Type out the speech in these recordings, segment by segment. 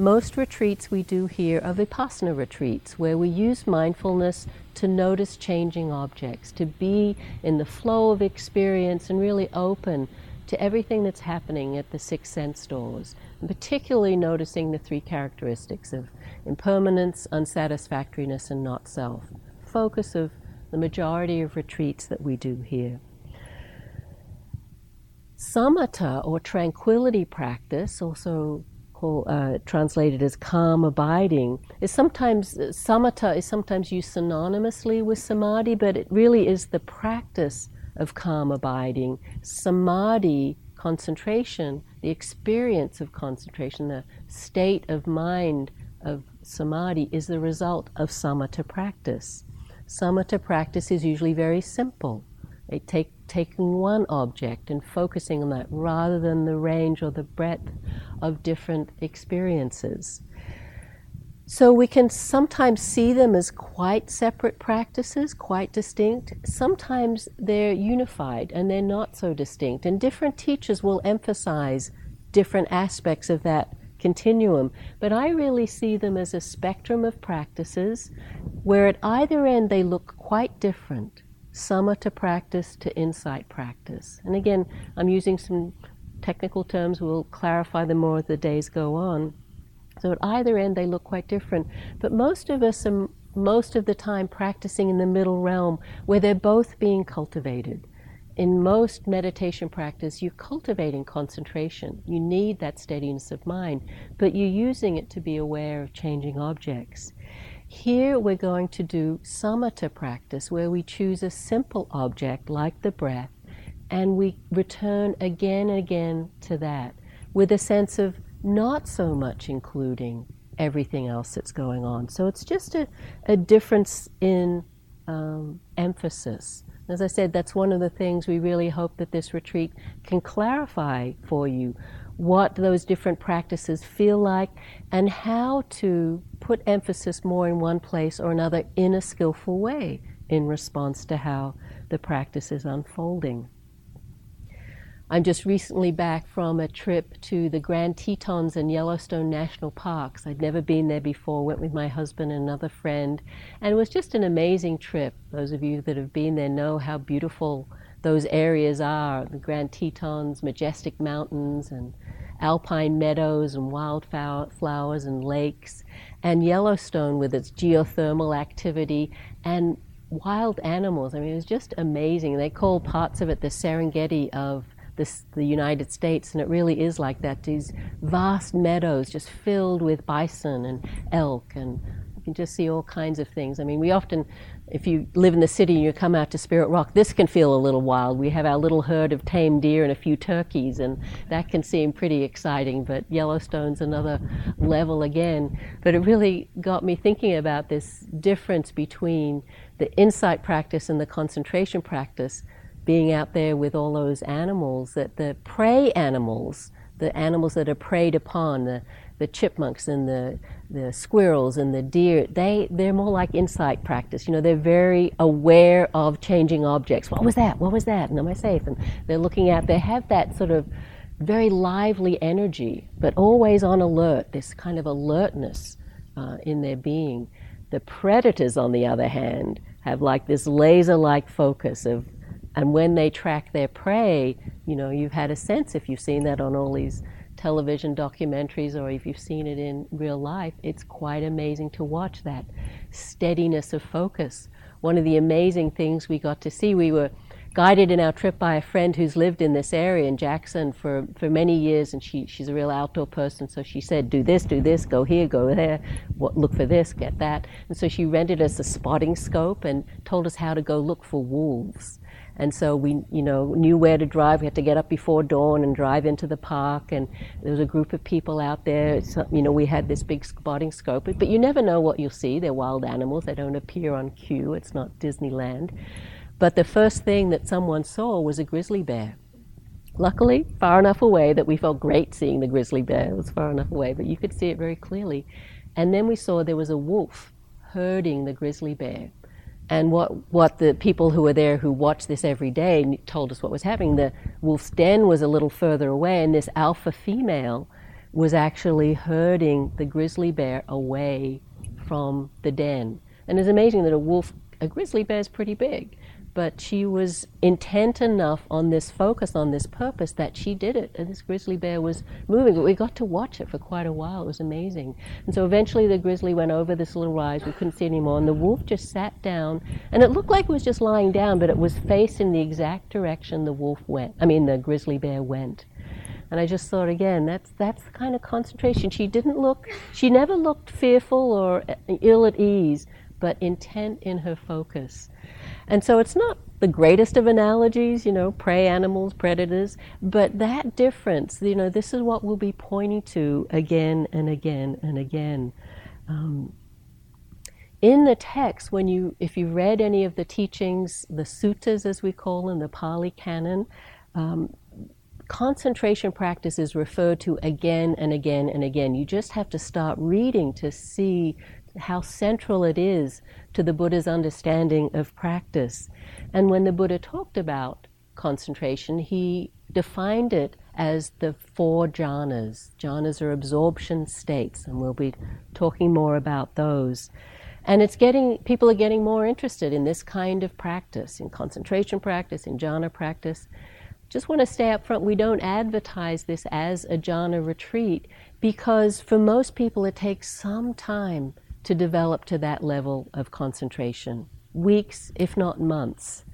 Most retreats we do here are vipassana retreats where we use mindfulness to notice changing objects, to be in the flow of experience and really open to everything that's happening at the six sense doors, and particularly noticing the three characteristics of impermanence, unsatisfactoriness, and not self. Focus of the majority of retreats that we do here. Samatha or tranquility practice, also called, uh, translated as calm abiding, is sometimes samatha is sometimes used synonymously with samadhi, but it really is the practice of calm abiding. Samadhi, concentration, the experience of concentration, the state of mind of samadhi is the result of samatha practice. Samatha practice is usually very simple. They take taking one object and focusing on that rather than the range or the breadth of different experiences. So we can sometimes see them as quite separate practices, quite distinct. Sometimes they're unified and they're not so distinct. And different teachers will emphasize different aspects of that continuum. But I really see them as a spectrum of practices where at either end they look quite different samatha practice to insight practice. And again, I'm using some technical terms, we'll clarify them more as the days go on. So at either end, they look quite different. But most of us are most of the time practicing in the middle realm where they're both being cultivated. In most meditation practice, you're cultivating concentration. You need that steadiness of mind, but you're using it to be aware of changing objects. Here we're going to do samatha practice where we choose a simple object like the breath and we return again and again to that with a sense of not so much including everything else that's going on. So it's just a, a difference in um, emphasis. As I said, that's one of the things we really hope that this retreat can clarify for you what those different practices feel like and how to put emphasis more in one place or another in a skillful way in response to how the practice is unfolding. I'm just recently back from a trip to the Grand Tetons and Yellowstone National Parks. I'd never been there before, went with my husband and another friend, and it was just an amazing trip. Those of you that have been there know how beautiful those areas are the Grand Tetons, majestic mountains, and alpine meadows and wildflowers and lakes, and Yellowstone with its geothermal activity and wild animals. I mean, it was just amazing. They call parts of it the Serengeti of this, the United States, and it really is like that. These vast meadows just filled with bison and elk, and you can just see all kinds of things. I mean, we often if you live in the city and you come out to Spirit Rock, this can feel a little wild. We have our little herd of tame deer and a few turkeys, and that can seem pretty exciting. But Yellowstone's another level again. But it really got me thinking about this difference between the insight practice and the concentration practice, being out there with all those animals, that the prey animals, the animals that are preyed upon, the, the chipmunks and the the squirrels and the deer, they, they're more like insight practice. You know, they're very aware of changing objects. What was that? What was that? And am I safe? And they're looking at, they have that sort of very lively energy, but always on alert, this kind of alertness uh, in their being. The predators, on the other hand, have like this laser like focus of, and when they track their prey, you know, you've had a sense if you've seen that on all these television documentaries or if you've seen it in real life, it's quite amazing to watch that steadiness of focus. One of the amazing things we got to see, we were guided in our trip by a friend who's lived in this area in Jackson for, for many years, and she, she's a real outdoor person. So she said, Do this, do this, go here, go there, what, look for this, get that. And so she rented us a spotting scope and told us how to go look for wolves. And so we, you know, knew where to drive. We had to get up before dawn and drive into the park. And there was a group of people out there. So, uh, you know, we had this big spotting scope. But you never know what you'll see. They're wild animals. They don't appear on cue. It's not Disneyland. But the first thing that someone saw was a grizzly bear. Luckily, far enough away that we felt great seeing the grizzly bear. It was far enough away, but you could see it very clearly. And then we saw there was a wolf herding the grizzly bear. And what, what the people who were there who watched this every day told us what was happening. The wolf's den was a little further away, and this alpha female was actually herding the grizzly bear away from the den. And it's amazing that a wolf, a grizzly bear is pretty big but she was intent enough on this focus, on this purpose, that she did it. And this grizzly bear was moving. But we got to watch it for quite a while. It was amazing. And so eventually the grizzly went over this little rise. We couldn't see anymore. And the wolf just sat down. And it looked like it was just lying down, but it was facing the exact direction the wolf went. I mean, the grizzly bear went. And I just thought again, that's that's the kind of concentration. She didn't look, she never looked fearful or ill at ease, but intent in her focus. And so it's not the greatest of analogies, you know, prey animals, predators, but that difference, you know, this is what we'll be pointing to again and again and again. Um, in the text, when you, if you read any of the teachings, the suttas as we call them, the Pali Canon, um, concentration practice is referred to again and again and again. You just have to start reading to see how central it is to the Buddha's understanding of practice. And when the Buddha talked about concentration, he defined it as the four jhanas. Jhanas are absorption states, and we'll be talking more about those. And it's getting people are getting more interested in this kind of practice, in concentration practice, in jhana practice. Just want to stay up front. We don't advertise this as a jhana retreat because for most people it takes some time to develop to that level of concentration weeks, if not months.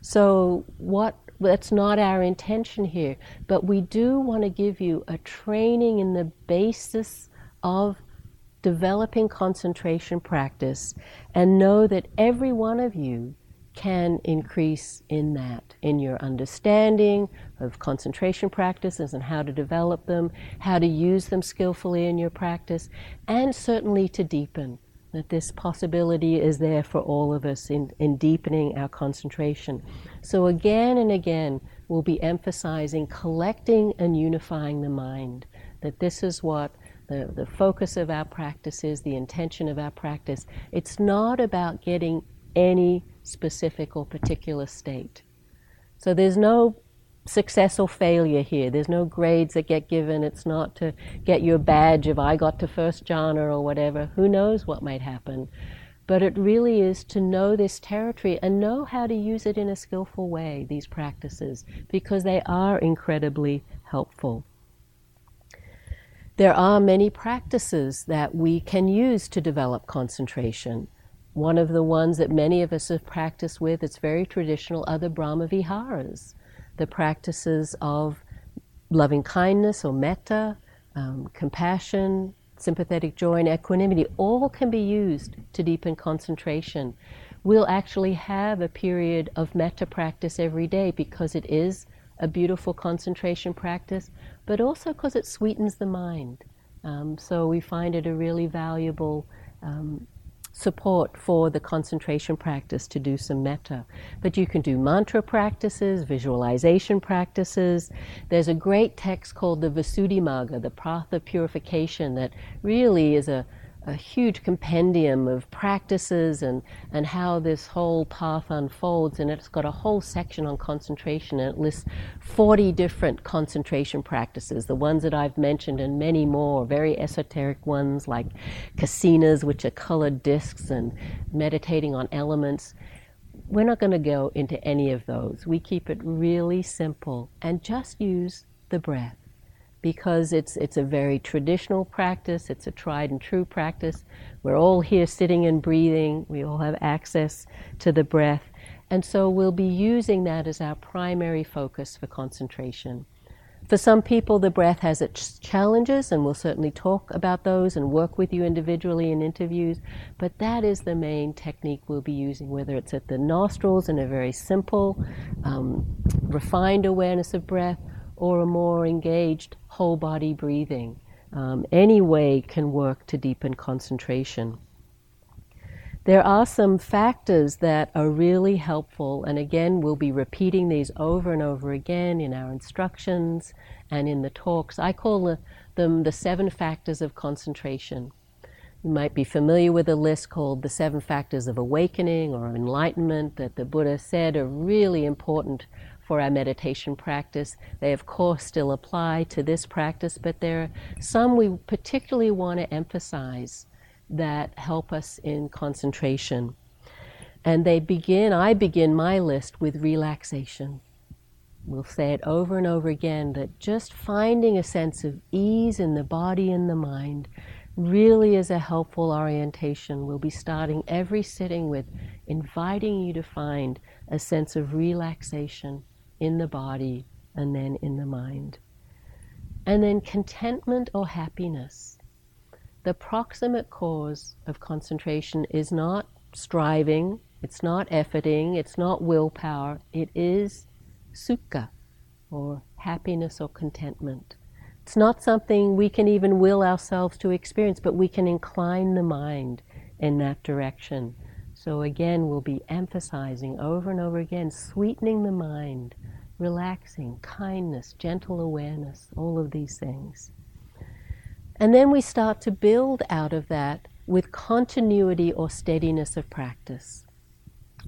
So, what that's not our intention here, but we do want to give you a training in the basis of developing concentration practice and know that every one of you can increase in that, in your understanding of concentration practices and how to develop them, how to use them skillfully in your practice, and certainly to deepen. That this possibility is there for all of us in, in deepening our concentration. So, again and again, we'll be emphasizing collecting and unifying the mind. That this is what the, the focus of our practice is, the intention of our practice. It's not about getting any specific or particular state. So there's no success or failure here. There's no grades that get given. It's not to get your badge if I got to first jhana or whatever. Who knows what might happen? But it really is to know this territory and know how to use it in a skillful way, these practices, because they are incredibly helpful. There are many practices that we can use to develop concentration. One of the ones that many of us have practiced with, it's very traditional, are the Brahma Viharas, the practices of loving kindness or metta, um, compassion, sympathetic joy, and equanimity. All can be used to deepen concentration. We'll actually have a period of metta practice every day because it is a beautiful concentration practice, but also because it sweetens the mind. Um, so we find it a really valuable um, support for the concentration practice to do some metta. But you can do mantra practices, visualization practices. There's a great text called the Visuddhimagga, the path of purification, that really is a a huge compendium of practices and, and how this whole path unfolds. And it's got a whole section on concentration, and it lists 40 different concentration practices, the ones that I've mentioned, and many more, very esoteric ones like kasinas, which are colored discs, and meditating on elements. We're not going to go into any of those. We keep it really simple and just use the breath because it's, it's a very traditional practice, it's a tried and true practice. We're all here sitting and breathing, we all have access to the breath, and so we'll be using that as our primary focus for concentration. For some people, the breath has its challenges, and we'll certainly talk about those and work with you individually in interviews. But that is the main technique we'll be using, whether it's at the nostrils in a very simple, um, refined awareness of breath, or a more engaged whole body breathing. Um, any way can work to deepen concentration. There are some factors that are really helpful, and again, we'll be repeating these over and over again in our instructions and in the talks. I call the, them the seven factors of concentration. You might be familiar with a list called the Seven Factors of Awakening or Enlightenment that the Buddha said are really important for our meditation practice. They, of course, still apply to this practice, but there are some we particularly want to emphasize that help us in concentration. And they begin, I begin my list with relaxation. We'll say it over and over again that just finding a sense of ease in the body and the mind really is a helpful orientation. We'll be starting every sitting with inviting you to find a sense of relaxation in the body and then in the mind. And then contentment or happiness. The proximate cause of concentration is not striving, it's not efforting, it's not willpower, it is sukha or happiness or contentment. It's not something we can even will ourselves to experience, but we can incline the mind in that direction. So again, we'll be emphasizing over and over again, sweetening the mind, relaxing, kindness, gentle awareness, all of these things. And then we start to build out of that with continuity or steadiness of practice.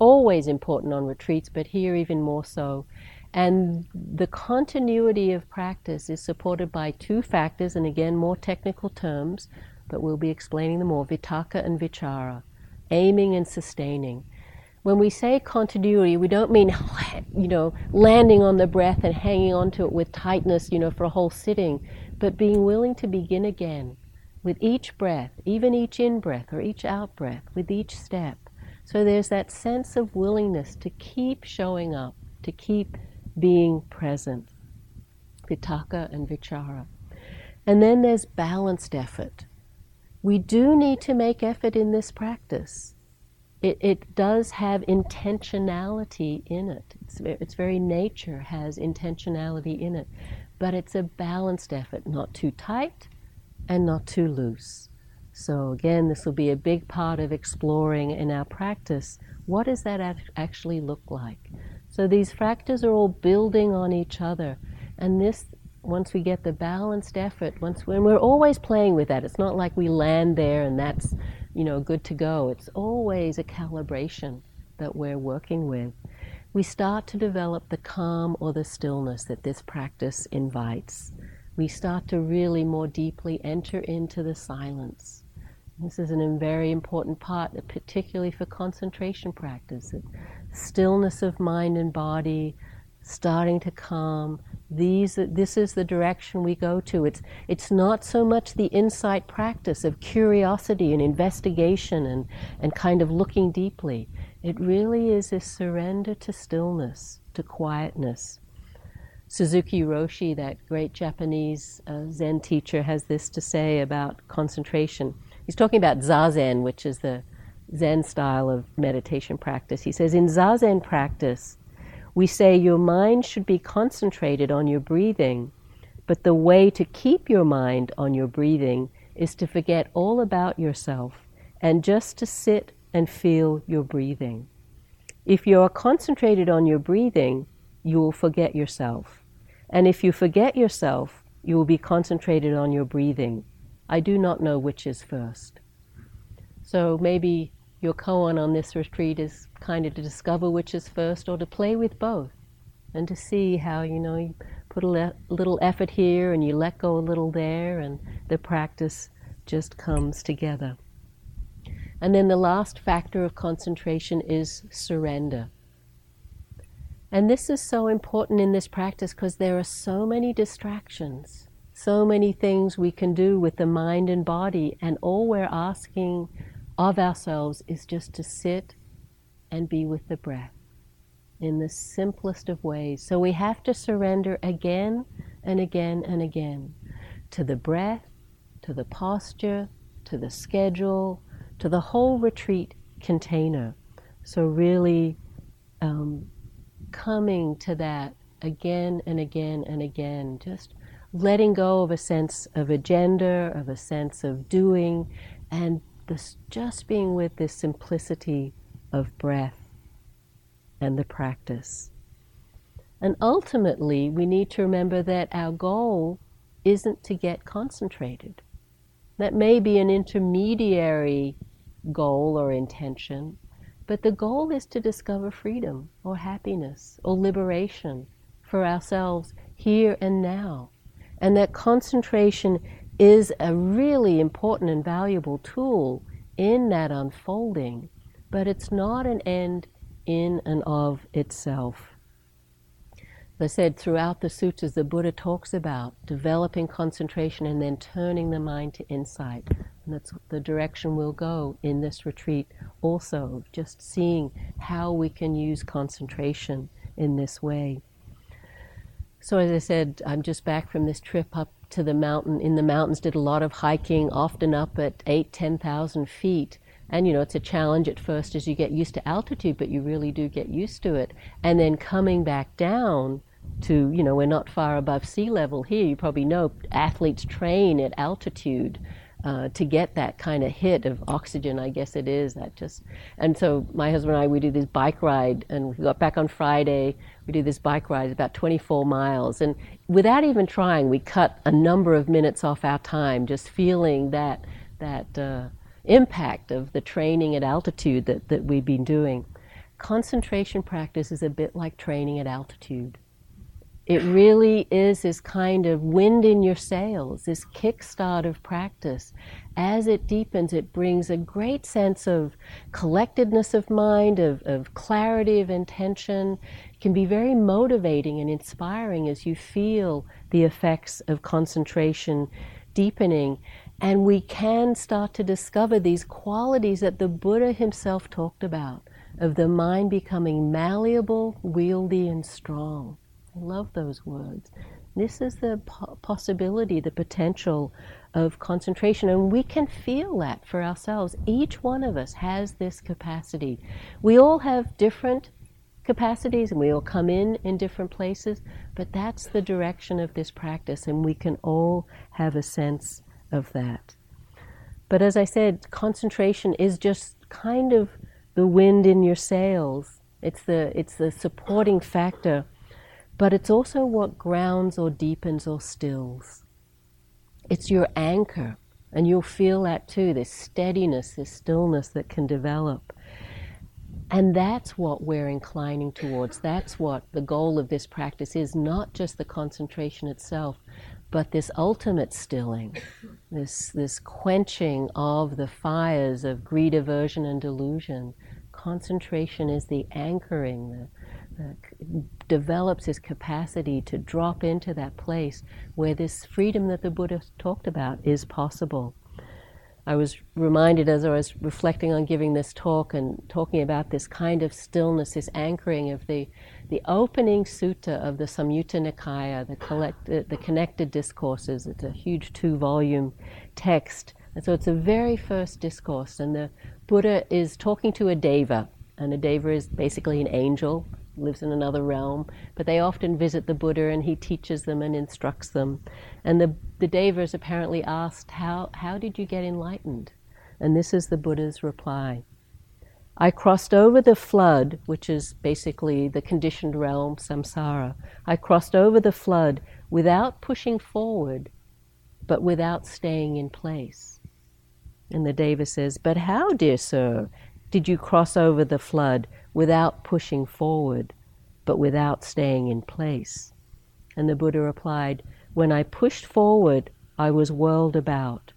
Always important on retreats, but here even more so. And the continuity of practice is supported by two factors, and again, more technical terms, but we'll be explaining them more vitakka and vichara, aiming and sustaining. When we say continuity, we don't mean, you know, landing on the breath and hanging onto it with tightness, you know, for a whole sitting but being willing to begin again with each breath, even each in breath or each out breath, with each step. So there's that sense of willingness to keep showing up, to keep being present. Vitakka and Vichara. And then there's balanced effort. We do need to make effort in this practice. It, it does have intentionality in it. It's, its very nature has intentionality in it but it's a balanced effort, not too tight and not too loose. So, again, this will be a big part of exploring in our practice what does that actually look like? So, these factors are all building on each other, and this once we get the balanced effort, once when we're always playing with that, it's not like we land there and that's you know good to go. It's always a calibration that we're working with we start to develop the calm or the stillness that this practice invites. We start to really more deeply enter into the silence. This is a very important part, particularly for concentration practice. Stillness of mind and body, starting to calm. These, this is the direction we go to. It's, it's not so much the insight practice of curiosity and investigation and, and kind of looking deeply. It really is a surrender to stillness, to quietness. Suzuki Roshi, that great Japanese uh, Zen teacher, has this to say about concentration. He's talking about Zazen, which is the Zen style of meditation practice. He says, In Zazen practice, we say your mind should be concentrated on your breathing, but the way to keep your mind on your breathing is to forget all about yourself and just to sit and feel your breathing. If you are concentrated on your breathing, you will forget yourself. And if you forget yourself, you will be concentrated on your breathing. I do not know which is first. So maybe your koan on this retreat is kind of to discover which is first or to play with both and to see how, you know, you put a le- little effort here and you let go a little there and the practice just comes together. And then the last factor of concentration is surrender. And this is so important in this practice because there are so many distractions, so many things we can do with the mind and body, and all we're asking of ourselves is just to sit and be with the breath in the simplest of ways. So we have to surrender again and again and again to the breath, to the posture, to the schedule, to the whole retreat container. So, really um, coming to that again and again and again, just letting go of a sense of agenda, of a sense of doing, and this, just being with this simplicity of breath and the practice. And ultimately, we need to remember that our goal isn't to get concentrated. That may be an intermediary goal or intention, but the goal is to discover freedom or happiness or liberation for ourselves here and now. And that concentration is a really important and valuable tool in that unfolding, but it's not an end in and of itself. As I said, throughout the sutras, the Buddha talks about developing concentration and then turning the mind to insight. And that's the direction we'll go in this retreat, also, just seeing how we can use concentration in this way. So, as I said, I'm just back from this trip up to the mountain. In the mountains, did a lot of hiking, often up at eight, ten thousand feet. And you know, it's a challenge at first as you get used to altitude, but you really do get used to it. And then coming back down to, you know, we're not far above sea level here. You probably know athletes train at altitude uh, to get that kind of hit of oxygen, I guess it is. That just, and so my husband and I, we do this bike ride, and we got back on Friday. We do this bike ride about 24 miles, and without even trying, we cut a number of minutes off our time, just feeling that that uh, impact of the training at altitude that, that we've been doing. Concentration practice is a bit like training at altitude. It really is this kind of wind in your sails, this kickstart of practice. As it deepens, it brings a great sense of collectedness of mind, of, of clarity of intention. It can be very motivating and inspiring as you feel the effects of concentration deepening. And we can start to discover these qualities that the Buddha himself talked about of the mind becoming malleable, wieldy, and strong. Love those words. This is the po- possibility, the potential of concentration, and we can feel that for ourselves. Each one of us has this capacity. We all have different capacities and we all come in in different places, but that's the direction of this practice, and we can all have a sense of that. But as I said, concentration is just kind of the wind in your sails. It's the, it's the supporting factor but it's also what grounds or deepens or stills. It's your anchor, and you'll feel that too this steadiness, this stillness that can develop. And that's what we're inclining towards. That's what the goal of this practice is not just the concentration itself, but this ultimate stilling, this, this quenching of the fires of greed, aversion, and delusion. Concentration is the anchoring, the, develops his capacity to drop into that place where this freedom that the Buddha talked about is possible. I was reminded as I was reflecting on giving this talk and talking about this kind of stillness, this anchoring of the, the opening sutta of the Samyutta Nikaya, the, collect, the connected discourses. It's a huge two volume text. And so it's the very first discourse, and the Buddha is talking to a deva, and a deva is basically an angel lives in another realm, but they often visit the Buddha and he teaches them and instructs them. And the, the Devas apparently asked, how, how did you get enlightened? And this is the Buddha's reply. I crossed over the flood, which is basically the conditioned realm, samsara. I crossed over the flood without pushing forward, but without staying in place. And the Deva says, But how, dear sir, did you cross over the flood without pushing forward, but without staying in place. And the Buddha replied, When I pushed forward, I was whirled about.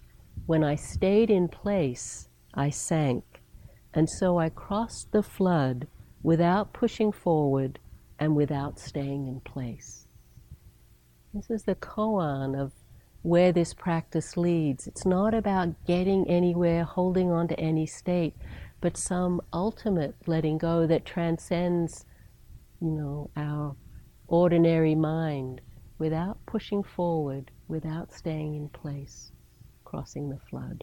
When I stayed in place, I sank. And so I crossed the flood without pushing forward and without staying in place. This is the koan of where this practice leads. It's not about getting anywhere, holding on to any state, but some ultimate letting go that transcends, you know, our ordinary mind without pushing forward, without staying in place, crossing the flood.